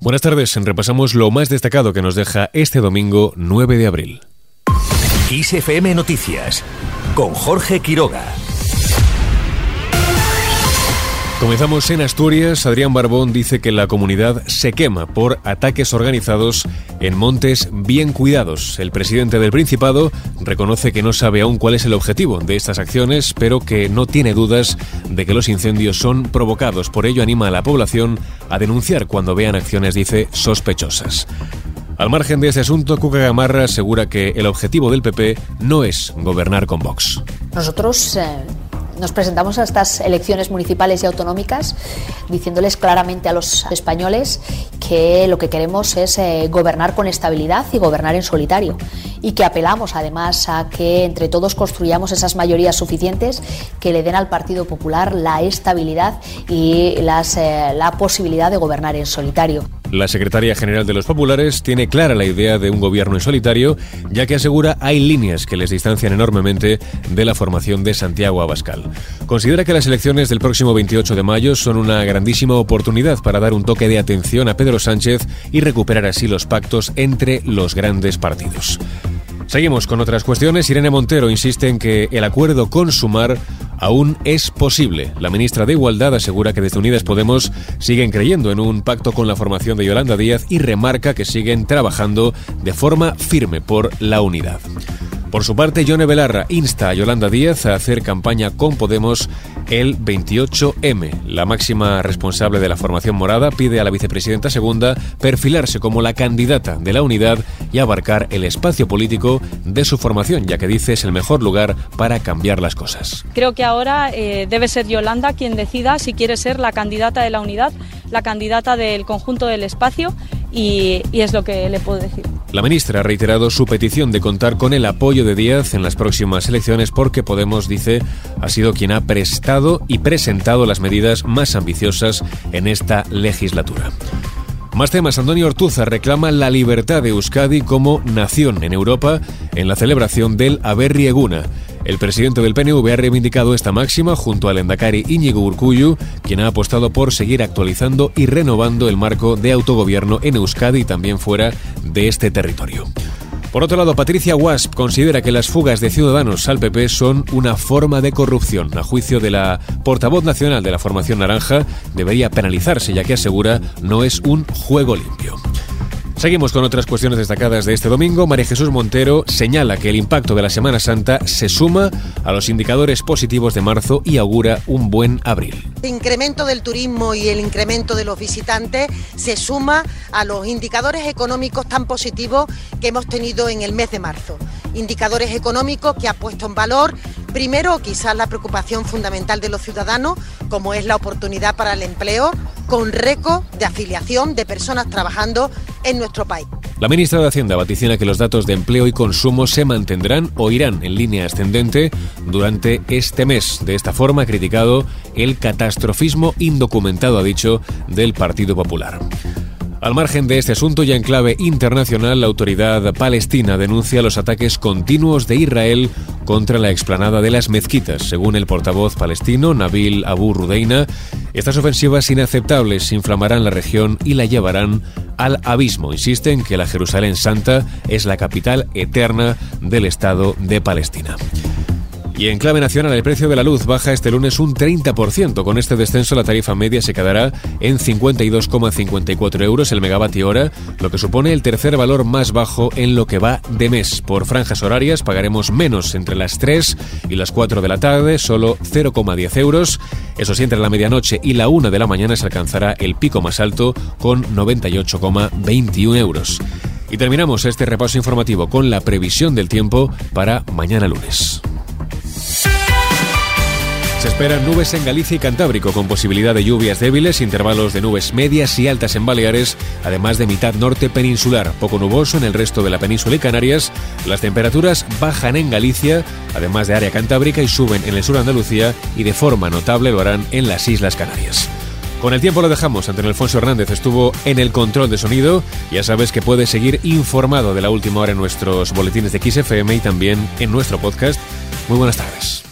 Buenas tardes, repasamos lo más destacado que nos deja este domingo 9 de abril. ISFM Noticias con Jorge Quiroga. Comenzamos en Asturias. Adrián Barbón dice que la comunidad se quema por ataques organizados en montes bien cuidados. El presidente del Principado reconoce que no sabe aún cuál es el objetivo de estas acciones, pero que no tiene dudas de que los incendios son provocados. Por ello anima a la población a denunciar cuando vean acciones, dice, sospechosas. Al margen de ese asunto, Cuca Gamarra asegura que el objetivo del PP no es gobernar con Vox. Nosotros eh, nos presentamos a estas elecciones municipales y autonómicas diciéndoles claramente a los españoles que lo que queremos es eh, gobernar con estabilidad y gobernar en solitario y que apelamos además a que entre todos construyamos esas mayorías suficientes que le den al Partido Popular la estabilidad y eh, la posibilidad de gobernar en solitario. La secretaria general de los populares tiene clara la idea de un gobierno en solitario, ya que asegura hay líneas que les distancian enormemente de la formación de Santiago Abascal. Considera que las elecciones del próximo 28 de mayo son una grandísima oportunidad para dar un toque de atención a Pedro Sánchez y recuperar así los pactos entre los grandes partidos. Seguimos con otras cuestiones. Irene Montero insiste en que el acuerdo con Sumar aún es posible. La ministra de Igualdad asegura que desde Unidas Podemos siguen creyendo en un pacto con la formación de Yolanda Díaz y remarca que siguen trabajando de forma firme por la unidad. Por su parte, Yone Belarra insta a Yolanda Díaz a hacer campaña con Podemos el 28M. La máxima responsable de la formación morada pide a la vicepresidenta segunda perfilarse como la candidata de la unidad y abarcar el espacio político de su formación, ya que dice es el mejor lugar para cambiar las cosas. Creo que ahora eh, debe ser Yolanda quien decida si quiere ser la candidata de la unidad, la candidata del conjunto del espacio y, es lo que le puedo decir. La ministra ha reiterado su petición de contar con el apoyo de Díaz en las próximas elecciones porque Podemos, dice, ha sido quien ha prestado y presentado las medidas más ambiciosas en esta legislatura. Más temas. Antonio Ortuza reclama la libertad de Euskadi como nación en Europa en la celebración del Aberrieguna. El presidente del PNV ha reivindicado esta máxima junto al Endacari Íñigo Urcuyu, quien ha apostado por seguir actualizando y renovando el marco de autogobierno en Euskadi y también fuera de este territorio. Por otro lado, Patricia Wasp considera que las fugas de ciudadanos al PP son una forma de corrupción. A juicio de la portavoz nacional de la formación naranja, debería penalizarse ya que asegura no es un juego limpio. Seguimos con otras cuestiones destacadas de este domingo. María Jesús Montero señala que el impacto de la Semana Santa se suma a los indicadores positivos de marzo y augura un buen abril. El incremento del turismo y el incremento de los visitantes se suma a los indicadores económicos tan positivos que hemos tenido en el mes de marzo. Indicadores económicos que ha puesto en valor primero quizás la preocupación fundamental de los ciudadanos, como es la oportunidad para el empleo, con récord de afiliación de personas trabajando en nuestro país. La ministra de Hacienda vaticina que los datos de empleo y consumo se mantendrán o irán en línea ascendente durante este mes. De esta forma ha criticado el catastrofismo indocumentado, ha dicho, del Partido Popular. Al margen de este asunto y en clave internacional, la autoridad palestina denuncia los ataques continuos de Israel contra la explanada de las mezquitas. Según el portavoz palestino Nabil Abu Rudeina, estas ofensivas inaceptables inflamarán la región y la llevarán al abismo. Insiste en que la Jerusalén Santa es la capital eterna del Estado de Palestina. Y en clave nacional, el precio de la luz baja este lunes un 30%. Con este descenso, la tarifa media se quedará en 52,54 euros el megavatio hora, lo que supone el tercer valor más bajo en lo que va de mes. Por franjas horarias pagaremos menos entre las 3 y las 4 de la tarde, solo 0,10 euros. Eso sí, entre la medianoche y la 1 de la mañana se alcanzará el pico más alto con 98,21 euros. Y terminamos este repaso informativo con la previsión del tiempo para mañana lunes. Se esperan nubes en Galicia y Cantábrico, con posibilidad de lluvias débiles, intervalos de nubes medias y altas en Baleares, además de mitad norte peninsular, poco nuboso en el resto de la península y Canarias. Las temperaturas bajan en Galicia, además de área cantábrica, y suben en el sur de Andalucía y de forma notable lo harán en las Islas Canarias. Con el tiempo lo dejamos. Antonio Alfonso Hernández estuvo en el control de sonido. Ya sabes que puedes seguir informado de la última hora en nuestros boletines de XFM y también en nuestro podcast. Muy buenas tardes.